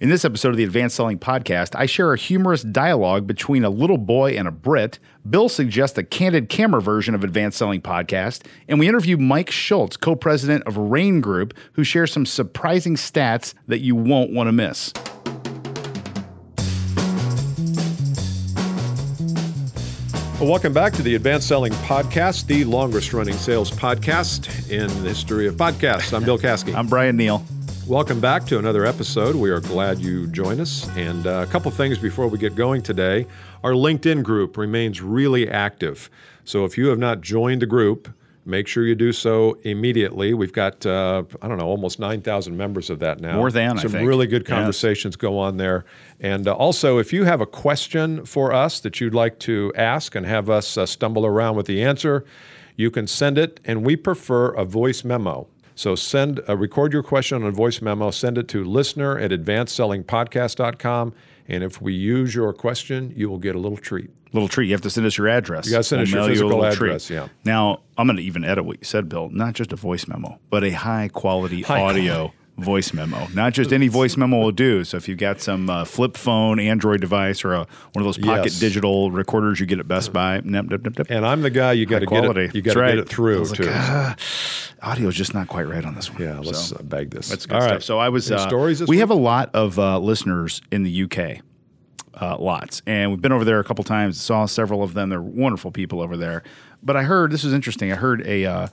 In this episode of the Advanced Selling Podcast, I share a humorous dialogue between a little boy and a Brit. Bill suggests a candid camera version of Advanced Selling Podcast, and we interview Mike Schultz, co president of Rain Group, who shares some surprising stats that you won't want to miss. Well, welcome back to the Advanced Selling Podcast, the longest running sales podcast in the history of podcasts. I'm Bill Caskey. I'm Bryan Neale. Welcome back to another episode. We are glad you join us. And uh, a couple things before we get going today. Our LinkedIn group remains really active. So if you have not joined the group, make sure you do so immediately. We've got, uh, I don't know, almost 9,000 members of that now. More than, Some I think. Some really good Yes. conversations go on there. And uh, also, if you have a question for us that you'd like to ask and have us uh, stumble around with the answer, you can send it, and we prefer a voice memo. So send, uh, record your question on a voice memo, send it to listener at advancedsellingpodcast.com, and if we use your question, you will get a little treat. Little treat. You have to send us your address. You gotta send us your mail you a physical treat. address, yeah. Now, I'm going to even edit what you said, Bill. Not just a voice memo, but a high quality High audio voice memo. Not just any voice memo will do. So if you've got some uh, flip phone, Android device, or a, one of those pocket Yes. digital recorders you get at Best Buy, nip, nip, nip. And I'm the guy you got to get it, you got to right. get it through like, too. ah, audio's just not quite right on this one. yeah, let's So- uh, bag this. That's good All stuff. right. So I was. Uh, stories we week? have a lot of uh, listeners in the UK, uh, lots, and we've been over there a couple times. Saw several of them. They're wonderful people over there. But I heard this was interesting. I heard a uh,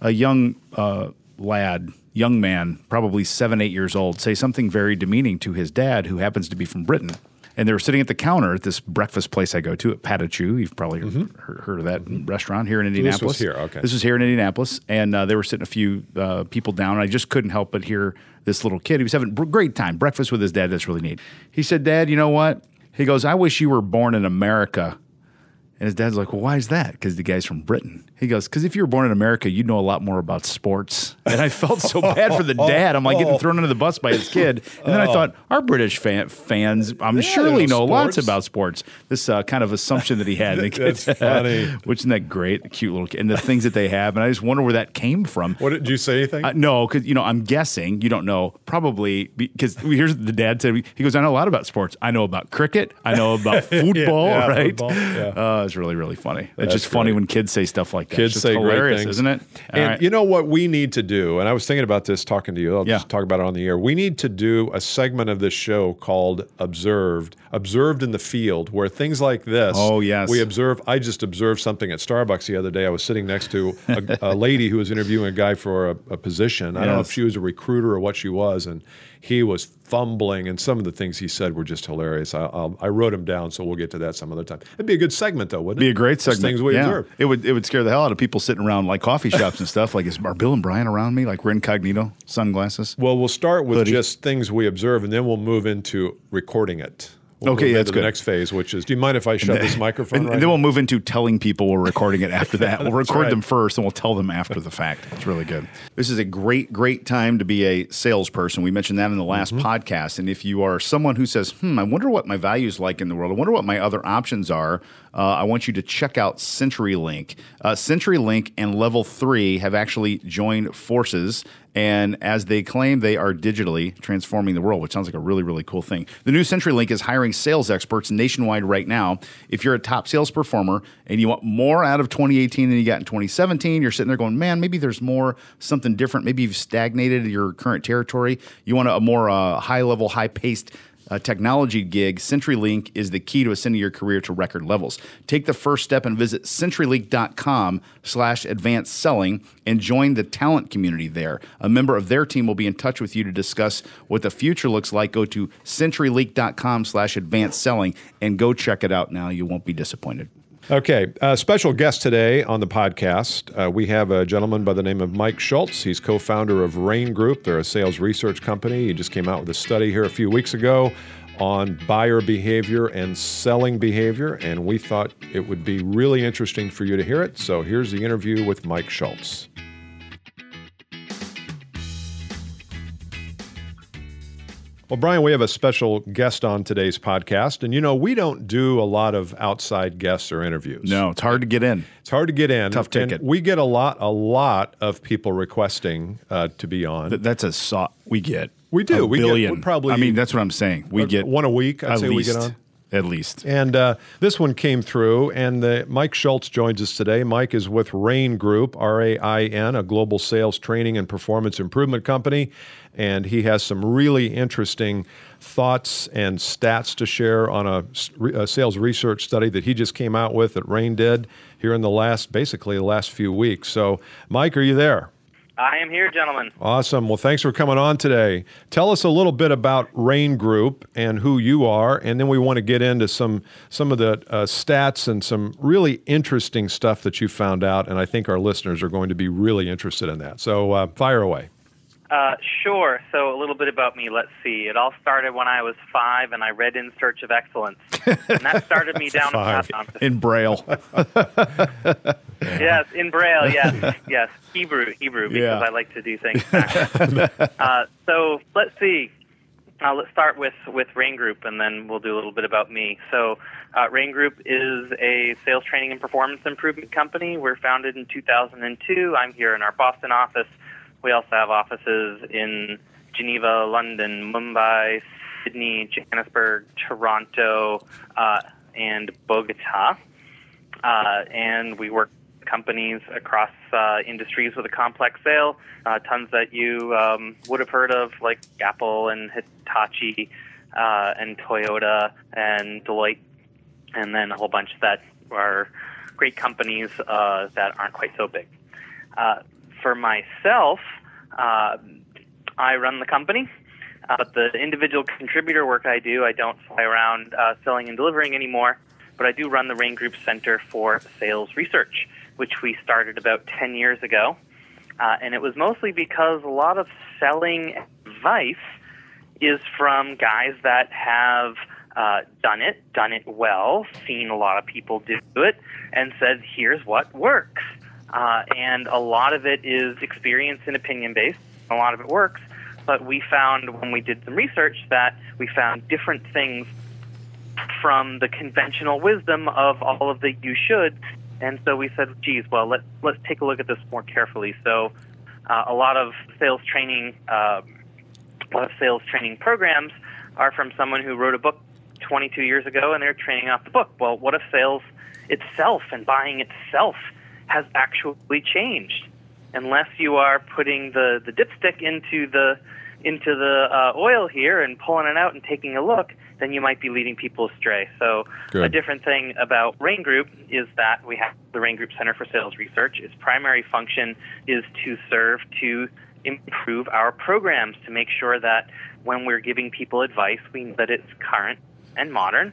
a young uh, lad, young man, probably seven, eight years old, say something very demeaning to his dad, who happens to be from Britain. And they were sitting at the counter at this breakfast place I go to at Patachou. You've probably heard, heard of that restaurant here in Mm-hmm. this Indianapolis. was here, okay. This was here in Indianapolis, and uh, they were sitting a few uh, people down. And I just couldn't help but hear this little kid. He was having a great time, breakfast with his dad. That's really neat. He said, "Dad, you know what?" He goes, "I wish you were born in America." And his dad's like, "Well, why is that?" Because the guy's from Britain. He goes, "Because if you were born in America, you'd know a lot more about sports." And I felt so bad for the dad. I'm like getting thrown under the bus by his kid. And then I thought, our British fan, fans, I'm surely know know lots about sports. This uh, kind of assumption that he had. the kid. That's funny. Which isn't that great? Cute little kid. And the things that they have. And I just wonder where that came from. What did you say anything? Uh, no, because you know I'm guessing you don't know probably because here's the dad said he goes I know a lot about sports I know about cricket I know about football yeah, right football, yeah. uh, it's really really funny it's That's just funny when kids say stuff like that Kids say great things. isn't it All and right. you know what we need to do, and I was thinking about this talking to you. I'll Yeah. just talk about it on the air. We need to do a segment of this show called Observed, Observed in the Field, where things like this. Oh, yes. We observe. I just observed something at Starbucks the other day. I was sitting next to a, a lady who was interviewing a guy for a, a position. I don't know if she was a recruiter or what she was, and he was fumbling, and some of the things he said were just hilarious. I, I'll, I wrote him down, so we'll get to that some other time. It'd be a good segment, though, wouldn't it? be a great Just segment. Things we yeah. observe. It would it would scare the hell out of people sitting around like coffee shops and stuff. Like, is are Bill and Bryan around me? Like we're incognito, sunglasses. Well, we'll start with just things we observe, and then we'll move into recording it. We'll Okay, move that's good. the next phase, which is, do you mind if I shut this microphone and, right and then we'll move into telling people we're recording it after that. We'll record right. them first and we'll tell them after the fact. It's really good. This is a great, great time to be a salesperson. We mentioned that in the last Mm-hmm. podcast. And if you are someone who says, hmm, I wonder what my values like in the world, I wonder what my other options are, uh, I want you to check out CenturyLink. Uh, CenturyLink and Level 3 have actually joined forces. And as they claim, they are digitally transforming the world, which sounds like a really, really cool thing. The new CenturyLink is hiring sales experts nationwide right now. If you're a top sales performer and you want more out of 2018 than you got in 2017, you're sitting there going, man, maybe there's more, something different. Maybe you've stagnated your current territory. You want a more uh, high level, high paced a technology gig, CenturyLink is the key to ascending your career to record levels. Take the first step and visit CenturyLink.com slash advanced selling and join the talent community there. A member of their team will be in touch with you to discuss what the future looks like. Go to CenturyLink.com slash advanced selling and go check it out now. You won't be disappointed. Okay, uh, special guest today on the podcast. Uh, we have a gentleman by the name of Mike Schultz. He's co founder of Rain Group. They're a sales research company. He just came out with a study here a few weeks ago on buyer behavior and selling behavior, and we thought it would be really interesting for you to hear it. So here's the interview with Mike Schultz. Well, Bryan, we have a special guest on today's podcast. And you know, we don't do a lot of outside guests or interviews. No, it's hard to get in. It's hard to get in. Tough and ticket. we get a lot, a lot of people requesting uh, to be on. Th- That's a saw we get We do. A we billion. get we probably. I mean, that's what I'm saying. We get one a week. I'd at say least. we get on. At least. And uh, this one came through, and uh, Mike Schultz joins us today. Mike is with Rain Group, R A I N, a global sales training and performance improvement company. And he has some really interesting thoughts and stats to share on a, a sales research study that he just came out with that Rain did here in the last, basically, the last few weeks. So, Mike, are you there? I am here, gentlemen. Awesome. Well, thanks for coming on today. Tell us a little bit about Rain Group and who you are, and then we want to get into some some of the uh, stats and some really interesting stuff that you found out. And I think our listeners are going to be really interested in that. So, uh, fire away. Uh, sure. So, a little bit about me. Let's see. It all started when I was five, and I read In Search of Excellence, and that started me down a Five. path. In Braille. yes, in Braille. Yes, yes. Hebrew, Hebrew, because Yeah. I like to do things. uh, so let's see. Uh, let's start with with Rain Group, and then we'll do a little bit about me. So, uh, Rain Group is a sales training and performance improvement company. We're founded in 2002. I'm here in our Boston office. We also have offices in Geneva, London, Mumbai, Sydney, Johannesburg, Toronto, uh, and Bogota uh, and we work with companies across uh, industries with a complex sale. Uh, tons that you um, would have heard of, like Apple and Hitachi uh, and Toyota and Deloitte, and then a whole bunch that are great companies uh, that aren't quite so big. For myself, uh, I run the company. Uh, but the individual contributor work I do, I don't fly around uh, selling and delivering anymore. But I do run the Rain Group Center for Sales Research, which we started about 10 years ago. Uh, and it was mostly because a lot of selling advice is from guys that have uh, done it, done it well, seen a lot of people do it, and said, here's what works. Uh, and a lot of it is experience and opinion based. A lot of it works. But we found when we did some research that we found different things from the conventional wisdom of all of the you should. And so we said, geez, well, let, let's take a look at this more carefully. So uh, a lot of sales training, uh, a lot of sales training programs are from someone who wrote a book 22 years ago and they're training off the book. Well, what if sales itself and buying itself has actually changed? Unless you are putting the, the dipstick into the into the uh, oil here and pulling it out and taking a look, then you might be leading people astray. So, Good. a different thing about Rain Group is that we have the Rain Group Center for Sales Research. Its primary function is to serve to improve our programs to make sure that when we're giving people advice, we that it's current and modern.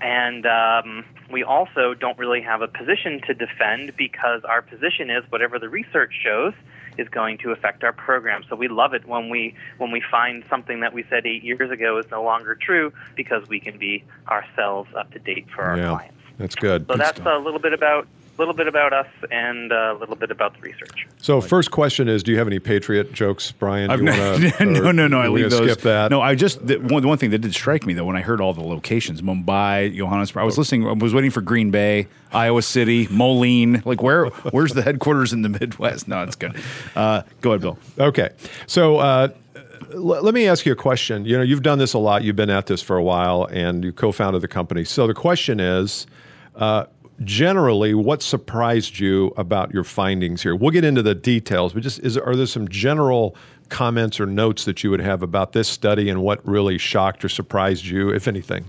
And um, we also don't really have a position to defend because our position is whatever the research shows is going to affect our program. So we love it when we when we find something that we said eight years ago is no longer true because we can be ourselves up to date for our yeah, clients. that's good. So that's a little bit about little bit about us and a little bit about the research. So, first question is: Do you have any Patriot jokes, Bryan? I've You wanna- no, no, no. I leave those. Skip that. No, I just the one, the one thing that did strike me though when I heard all the locations: Mumbai, Johannesburg. I was listening. I was waiting for Green Bay, Iowa City, Moline. Like where? Where's the headquarters in the Midwest? No, it's good. Uh, go ahead, Bill. Okay. So uh, let me ask you a question. You know, you've done this a lot. You've been at this for a while, and you co-founded the company. So the question is, uh, generally, what surprised you about your findings here? We'll get into the details, but just is are there some general comments or notes that you would have about this study and what really shocked or surprised you, if anything?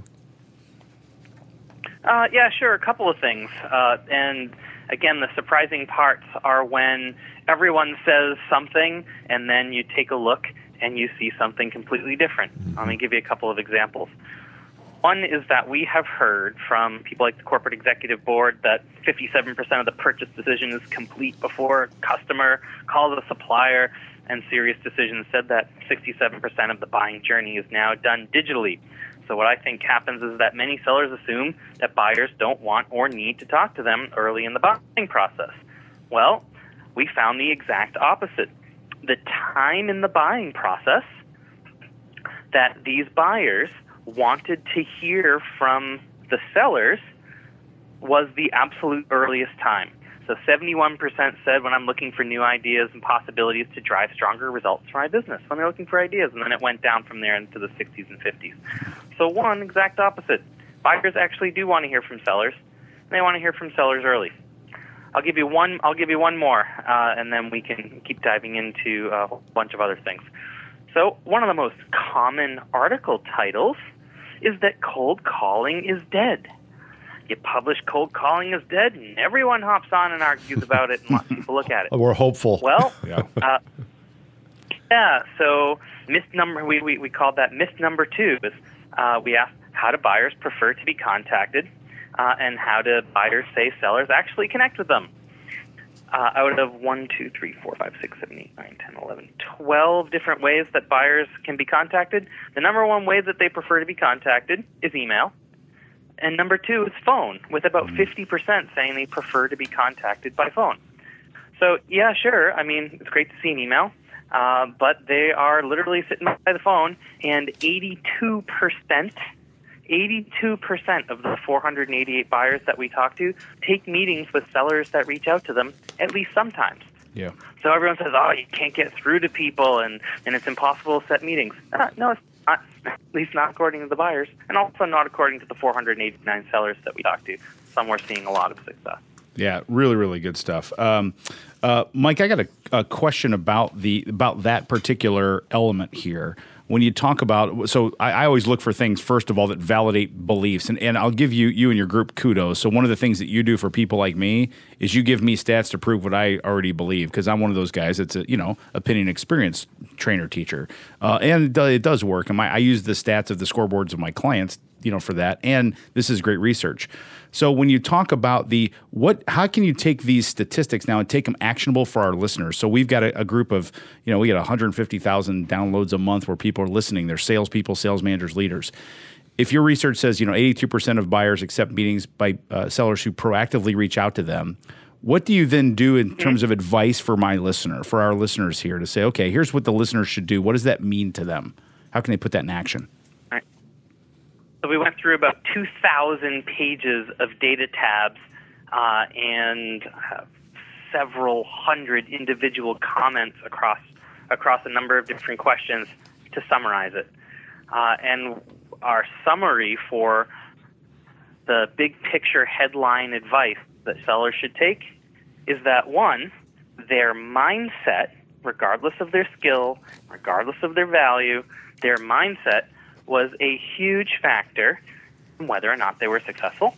Uh, yeah, sure. A couple of things. Uh, and again, the surprising parts are when everyone says something and then you take a look and you see something completely different. Let me give you a couple of examples. One is that we have heard from people like the corporate executive board that 57% of the purchase decision is complete before customer calls a supplier, and SiriusDecisions said that 67% of the buying journey is now done digitally. So what I think happens is that many sellers assume that buyers don't want or need to talk to them early in the buying process. Well, we found the exact opposite. The time in the buying process that these buyers wanted to hear from the sellers was the absolute earliest time. So 71% said when I'm looking for new ideas and possibilities to drive stronger results for my business, when they're looking for ideas. And then it went down from there into the 60s and 50s. So, one, exact opposite. Buyers actually do want to hear from sellers, and they want to hear from sellers early. I'll give you one. I'll give you one more, uh, and then we can keep diving into a bunch of other things. So, one of the most common article titles is that cold calling is dead. You publish cold calling is dead, and everyone hops on and argues about it, and lots of people look at it. We're hopeful. Well, Yeah. uh, yeah. So myth number we, we we called that myth number two is uh, we asked how do buyers prefer to be contacted, uh, and how do buyers say sellers actually connect with them. Uh, out of 1, 2, 3, 4, 5, 6, 7, 8, 9, 10, 11, 12 different ways that buyers can be contacted, the number one way that they prefer to be contacted is email. And number two is phone, with about 50% saying they prefer to be contacted by phone. So, yeah, sure. I mean, it's great to see an email, uh, but they are literally sitting by the phone, and 82%, 82% of the 488 buyers that we talk to take meetings with sellers that reach out to them at least sometimes. Yeah. So everyone says, "Oh, you can't get through to people, and and it's impossible to set meetings." Uh, no, it's not. At least not according to the buyers, and also not according to the 489 sellers that we talked to. Some were seeing a lot of success. Yeah, really, really good stuff. Um, uh, Mike, I got a, a question about the about that particular element here. When you talk about, so I, I always look for things first of all that validate beliefs, and, and I'll give you you and your group kudos. So one of the things that you do for people like me is you give me stats to prove what I already believe because I'm one of those guys that's a you know opinion experience trainer teacher, uh, and it, does work. And my, I use the stats of the scoreboards of my clients, you know, for that. And this is great research. So when you talk about the what, how can you take these statistics now and take them actionable for our listeners? So we've got a, a group of, you know, we got 150,000 downloads a month where people are listening. They're salespeople, sales managers, leaders. If your research says, you know, 82% of buyers accept meetings by uh, sellers who proactively reach out to them, what do you then do in terms of advice for my listener, for our listeners here to say, okay, here's what the listeners should do. What does that mean to them? How can they put that in action? So we went through about 2,000 pages of data tabs uh, and uh, several hundred individual comments across across a number of different questions to summarize it. Uh, and our summary for the big picture headline advice that sellers should take is that one, their mindset, regardless of their skill, regardless of their value, their mindset was a huge factor in whether or not they were successful.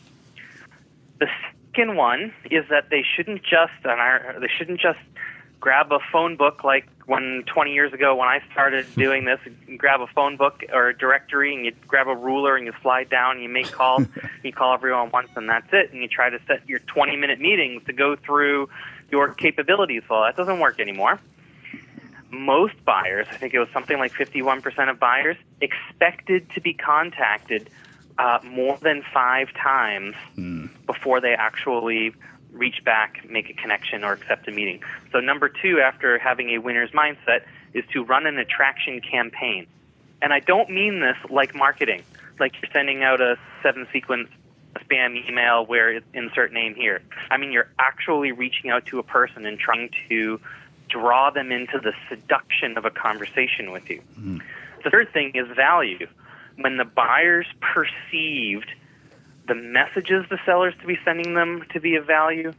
The second one is that they shouldn't just and they shouldn't just grab a phone book like when 20 years ago when I started hmm. doing this, you grab a phone book or a directory and you grab a ruler and you slide down and you make calls. you call everyone once and that's it, and you try to set your 20 minute meetings to go through your capabilities. Well, that doesn't work anymore most buyers, I think it was something like 51% of buyers, expected to be contacted uh, more than five times before they actually reach back, make a connection, or accept a meeting. So, number two, after having a winner's mindset, is to run an attraction campaign. And I don't mean this like marketing, like you're sending out a seven sequence spam email where it's insert name here. I mean, you're actually reaching out to a person and trying to draw them into the seduction of a conversation with you. Mm-hmm. The third thing is value. When the buyers perceived the messages the sellers to be sending them to be of value,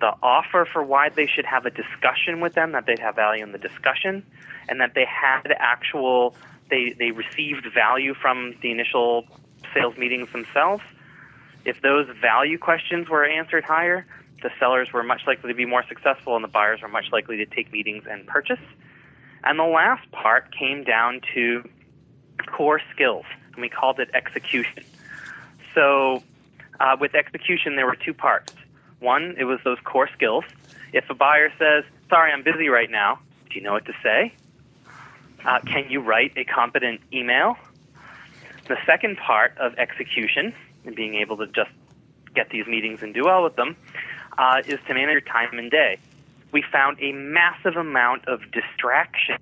the offer for why they should have a discussion with them, that they'd have value in the discussion, and that they had actual, they, they received value from the initial sales meetings themselves. If those value questions were answered higher, the sellers were much likely to be more successful and the buyers were much likely to take meetings and purchase. And the last part came down to core skills, and we called it execution. So, uh, with execution, there were two parts. One, it was those core skills. If a buyer says, Sorry, I'm busy right now, do you know what to say? Uh, can you write a competent email? The second part of execution, and being able to just get these meetings and do well with them, uh, is to manage your time and day. We found a massive amount of distraction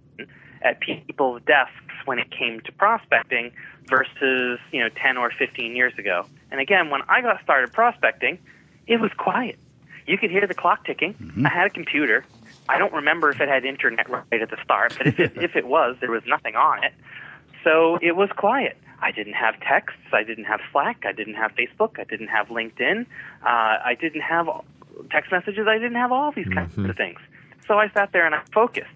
at people's desks when it came to prospecting versus you know 10 or 15 years ago. And again, when I got started prospecting, it was quiet. You could hear the clock ticking. I had a computer. I don't remember if it had internet right at the start, but if it, if it was, there was nothing on it. So it was quiet. I didn't have texts. I didn't have Slack. I didn't have Facebook. I didn't have LinkedIn. Uh, I didn't have text messages. I didn't have all these kinds of things. So I sat there and I focused.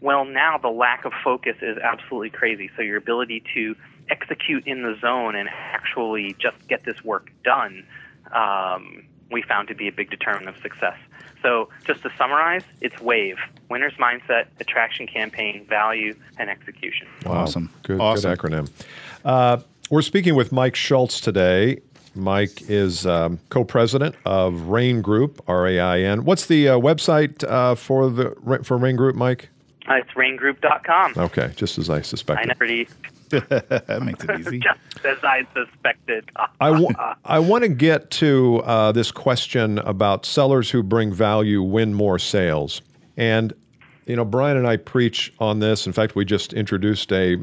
Well, now the lack of focus is absolutely crazy. So your ability to execute in the zone and actually just get this work done, um, we found to be a big determinant of success. So just to summarize, it's WAVE: winner's mindset, attraction campaign, value, and execution. Awesome. Good, awesome. good acronym. Uh, we're speaking with Mike Schultz today. Mike is um, co-president of Rain Group, R-A-I-N. What's the uh, website uh, for the for Rain Group, Mike? Uh, it's raingroup.com. Okay, just as I suspected. I suspected. know pretty that makes it easy. just as I suspected. I, I want to get to uh, this question about sellers who bring value win more sales. And, you know, Bryan and I preach on this. In fact, we just introduced a,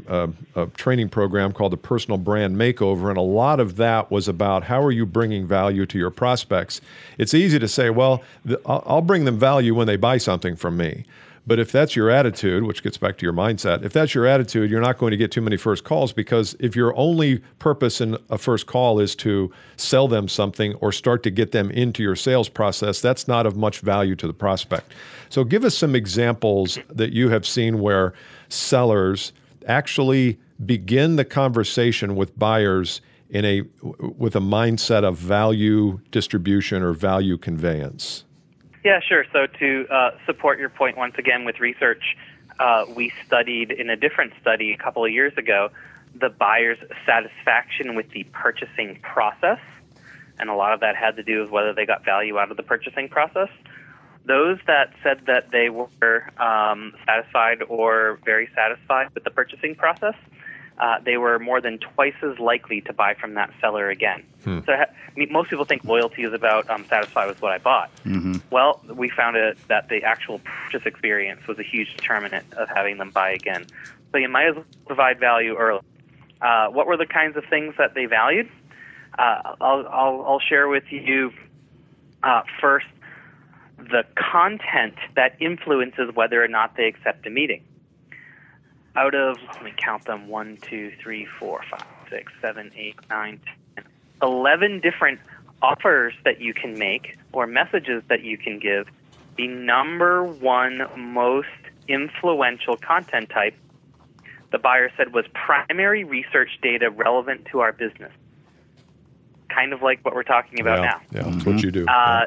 a, training program called the Personal Brand Makeover. And a lot of that was about how are you bringing value to your prospects. It's easy to say, well, I'll bring them value when they buy something from me. But if that's your attitude, which gets back to your mindset, if that's your attitude, you're not going to get too many first calls because if your only purpose in a first call is to sell them something or start to get them into your sales process, that's not of much value to the prospect. So give us some examples that you have seen where sellers actually begin the conversation with buyers in a with a mindset of value distribution or value conveyance. Yeah, sure. So to uh, support your point once again with research, uh, we studied in a different study a couple of years ago the buyer's satisfaction with the purchasing process, and a lot of that had to do with whether they got value out of the purchasing process. Those that said that they were um, satisfied or very satisfied with the purchasing process, uh, they were more than twice as likely to buy from that seller again. So I mean, most people think loyalty is about um, satisfied with what I bought. Well, we found it that the actual purchase experience was a huge determinant of having them buy again. So you might as well provide value early. Uh, what were the kinds of things that they valued? Uh, I'll, I'll, I'll share with you uh, first the content that influences whether or not they accept a meeting. Out of, let me count them one, two, three, four, five, six, seven, eight, nine, ten, 11 different offers that you can make or messages that you can give, the number one most influential content type, the buyer said, was primary research data relevant to our business. Kind of like what we're talking about yeah, now. yeah, that's what you do. Uh,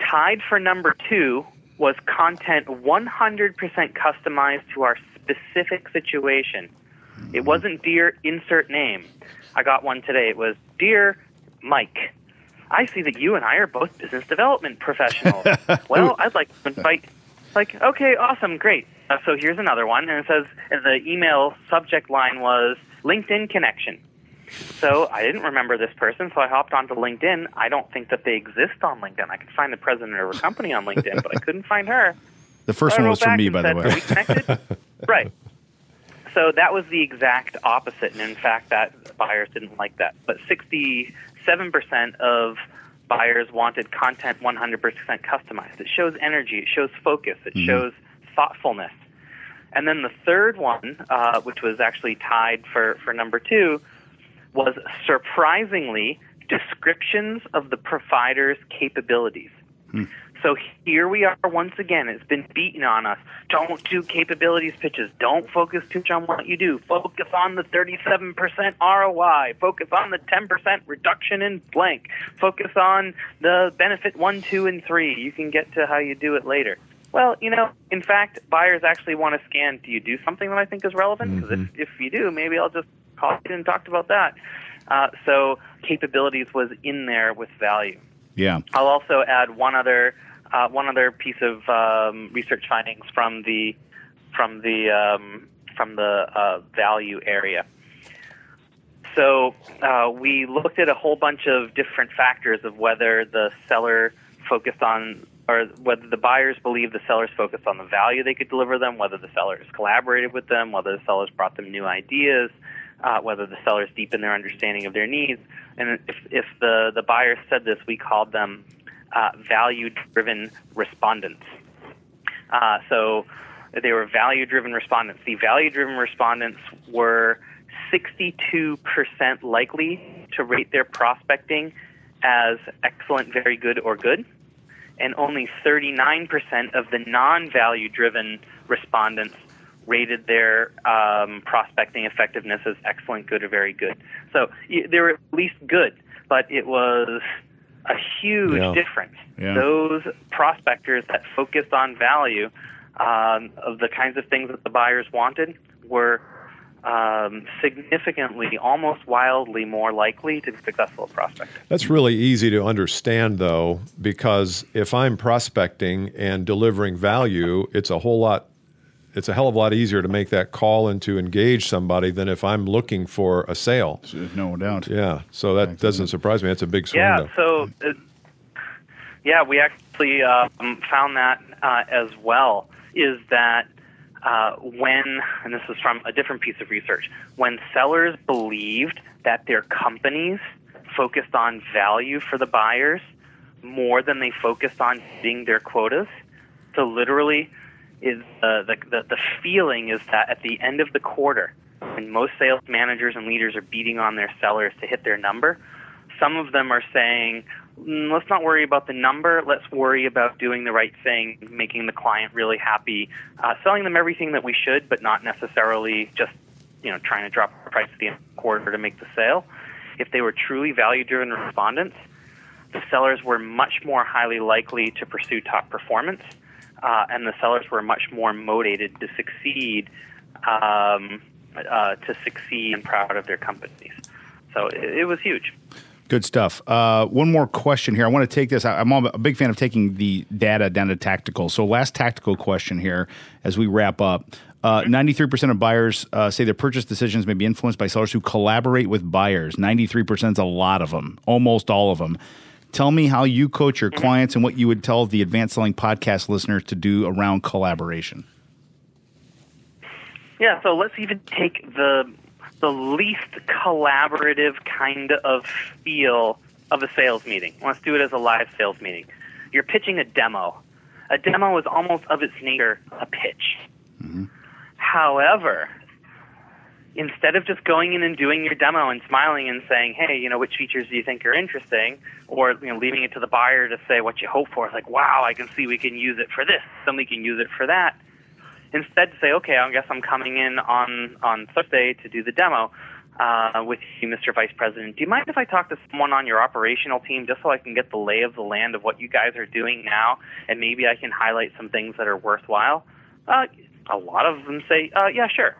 tied for number two was content 100% customized to our specific situation. It wasn't dear insert name. I got one today. It was dear Mike. I see that you and I are both business development professionals. well, I'd like to invite. Like, okay, awesome, great. Uh, so here's another one, and it says and the email subject line was LinkedIn connection. So I didn't remember this person, so I hopped onto LinkedIn. I don't think that they exist on LinkedIn. I could find the president of a company on LinkedIn, but I couldn't find her. The first So one was from me, by the said, way. "Are we connected?" right. So that was the exact opposite, and in fact, that buyers didn't like that. But 67% of buyers wanted content 100% customized. It shows energy, it shows focus, it shows thoughtfulness. And then the third one, uh, which was actually tied for, for number two, was surprisingly descriptions of the provider's capabilities. Hmm. So here we are once again. It's been beaten on us. Don't do capabilities pitches. Don't focus too much on what you do. Focus on the 37% ROI. Focus on the 10% reduction in blank. Focus on the benefit one, two, and three. You can get to how you do it later. Well, you know, in fact, buyers actually want to scan. Do you do something that I think is relevant? Because if, mm-hmm. if you do, maybe I'll just and talk about that. Uh, so capabilities was in there with value. Yeah. I'll also add one other uh, one other piece of um, research findings from the from the um, from the uh, value area. So uh, we looked at a whole bunch of different factors of whether the seller focused on or whether the buyers believe the sellers focused on the value they could deliver them, whether the sellers collaborated with them, whether the sellers brought them new ideas, uh, whether the sellers deepen their understanding of their needs. And if, if the, the buyer said this, we called them uh, value driven respondents. Uh, so they were value driven respondents. The value driven respondents were 62% likely to rate their prospecting as excellent, very good, or good. And only 39% of the non value driven respondents rated their um, prospecting effectiveness as excellent, good, or very good. So they were at least good, but it was a huge yeah. difference. Yeah. Those prospectors that focused on value um, of the kinds of things that the buyers wanted were um, significantly, almost wildly more likely to be successful at prospecting. That's really easy to understand, though, because if I'm prospecting and delivering value, it's a whole lot. It's a hell of a lot easier to make that call and to engage somebody than if I'm looking for a sale. No doubt. Yeah, so that doesn't surprise me. It's a big swing. Yeah, so uh, yeah, we actually um, found that uh, as well. Is that uh, when, and this is from a different piece of research, when sellers believed that their companies focused on value for the buyers more than they focused on hitting their quotas. So literally, is uh, the, the the feeling is that at the end of the quarter, when most sales managers and leaders are beating on their sellers to hit their number, some of them are saying, Mm, let's not worry about the number. Let's worry about doing the right thing, making the client really happy, uh, selling them everything that we should, but not necessarily just you know trying to drop the price at the end of the quarter to make the sale. If they were truly value-driven respondents, the sellers were much more highly likely to pursue top performance, uh, and the sellers were much more motivated to succeed, um, uh, to succeed and proud of their companies. So it, it was huge. Good stuff. Uh, one more question here. I want to take this. I'm a big fan of taking the data down to tactical. So, last tactical question here as we wrap up. Uh, 93% of buyers uh, say their purchase decisions may be influenced by sellers who collaborate with buyers. 93% is a lot of them, almost all of them. Tell me how you coach your mm-hmm. clients and what you would tell the Advanced Selling Podcast listeners to do around collaboration. Yeah, so let's even take the the least collaborative kind of feel of a sales meeting. Let's do it as a live sales meeting. You're pitching a demo. A demo is almost of its nature a pitch. Mm-hmm. However, instead of just going in and doing your demo and smiling and saying, "Hey, you know, which features do you think are interesting?" or you know, leaving it to the buyer to say what you hope for, like, "Wow, I can see we can use it for this, then we can use it for that." Instead, say, okay, I guess I'm coming in on on Thursday to do the demo uh, with you, Mr. Vice President. Do you mind if I talk to someone on your operational team just so I can get the lay of the land of what you guys are doing now, and maybe I can highlight some things that are worthwhile? Uh, a lot of them say, uh, yeah, sure.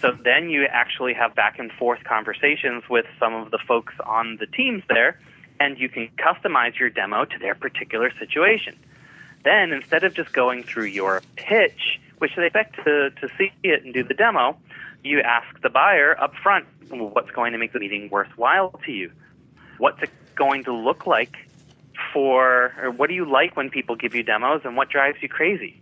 So then you actually have back and forth conversations with some of the folks on the teams there, and you can customize your demo to their particular situation. Then instead of just going through your pitch, which they expect to, to see it and do the demo, you ask the buyer up front what's going to make the meeting worthwhile to you? What's it going to look like for, or what do you like when people give you demos and what drives you crazy?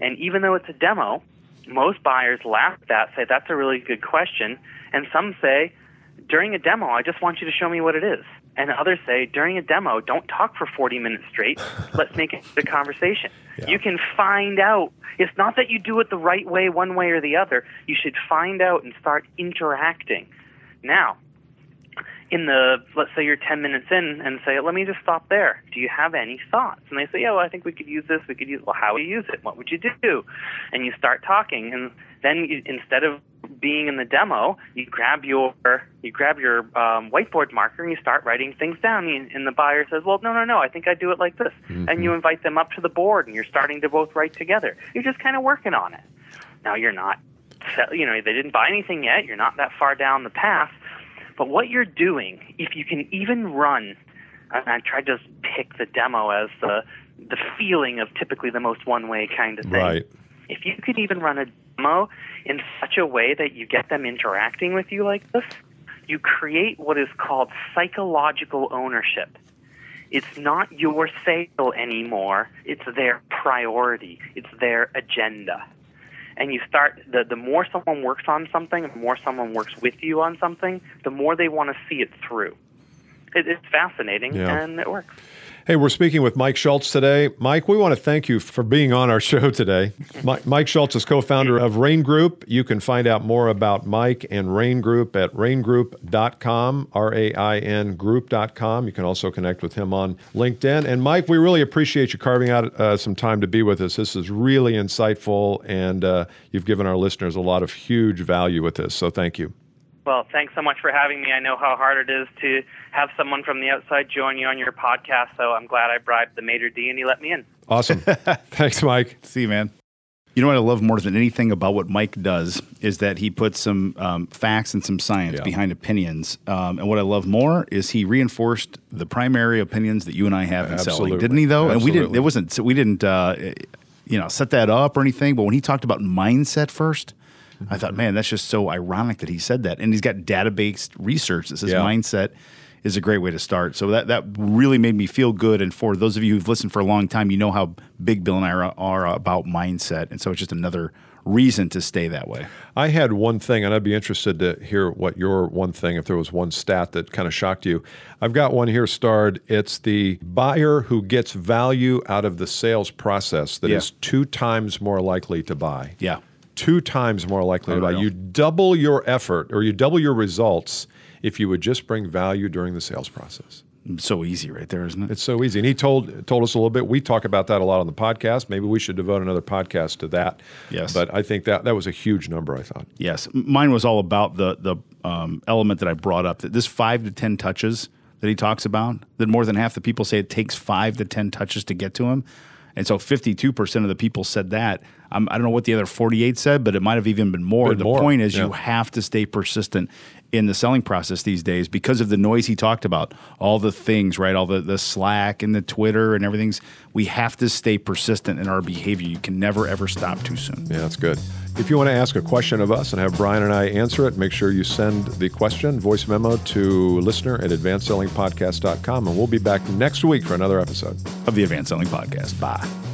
And even though it's a demo, most buyers laugh at that, say, that's a really good question. And some say, during a demo, I just want you to show me what it is. And others say, during a demo, don't talk for 40 minutes straight. Let's make it a conversation. Yeah. You can find out. It's not that you do it the right way, one way or the other. You should find out and start interacting. Now, in the, let's say you're 10 minutes in and say, let me just stop there. Do you have any thoughts? And they say, yeah, well, I think we could use this. We could use, well, how would you use it? What would you do? And you start talking. And then you, instead of being in the demo, you grab your you grab your um, whiteboard marker and you start writing things down. And the buyer says, "Well, no, no, no, I think I do it like this." Mm-hmm. And you invite them up to the board, and you're starting to both write together. You're just kind of working on it. Now you're not, you know, they didn't buy anything yet. You're not that far down the path. But what you're doing, if you can even run, and I tried to pick the demo as the the feeling of typically the most one way kind of thing. Right. If you could even run a demo in such a way that you get them interacting with you like this, you create what is called psychological ownership. It's not your sale anymore, it's their priority, it's their agenda. And you start the the more someone works on something, the more someone works with you on something, the more they want to see it through. It, it's fascinating Yeah. and it works. Hey, we're speaking with Mike Schultz today. Mike, we want to thank you for being on our show today. Mike Schultz is co founder of Rain Group. You can find out more about Mike and Rain Group at raingroup.com, R A I N group.com. You can also connect with him on LinkedIn. And Mike, we really appreciate you carving out uh, some time to be with us. This is really insightful, and uh, you've given our listeners a lot of huge value with this. So thank you. Well, thanks so much for having me. I know how hard it is to have someone from the outside join you on your podcast, so I'm glad I bribed the maître d' and he let me in. Awesome. Thanks, Mike. See you, man. You know what I love more than anything about what Mike does is that he puts some um, facts and some science Yeah. behind opinions. Um, and what I love more is he reinforced the primary opinions that you and I have in selling, Absolutely. didn't he? Though, and we didn't. It wasn't. so We didn't. Uh, you know, set that up or anything. But when he talked about mindset 1st I thought, man, that's just so ironic that he said that. And he's got database research that says Yeah. mindset is a great way to start. So that that really made me feel good. And for those of you who've listened for a long time, you know how big Bill and I are, are about mindset. And so it's just another reason to stay that way. I had one thing, and I'd be interested to hear what your one thing, if there was one stat that kind of shocked you. I've got one here starred. It's the buyer who gets value out of the sales process that is Yeah. two times more likely to buy. Yeah. Two times more likely to buy. You double your effort or you double your results if you would just bring value during the sales process. So easy right there, isn't it? It's so easy. And he told told us a little bit. We talk about that a lot on the podcast. Maybe we should devote another podcast to that. Yes. But I think that that was a huge number, I thought. Yes, mine was all about the the um, element that I brought up. That this five to ten touches that he talks about. That more than half the people say it takes five to ten touches to get to him, and so fifty two percent of the people said that. Um, I don't know what the other forty eight said, but it might have even been more. Been the more, point is, yeah. you have to stay persistent in the selling process these days because of the noise he talked about. All the things, right? All the the Slack and the Twitter and everything's. We have to stay persistent in our behavior. You can never ever stop too soon. Yeah, that's good. If you want to ask a question of us and have Bryan and I answer it, make sure you send the question, voice memo to listener at advancedsellingpodcast.com. And we'll be back next week for another episode. Of the Advanced Selling Podcast. Bye.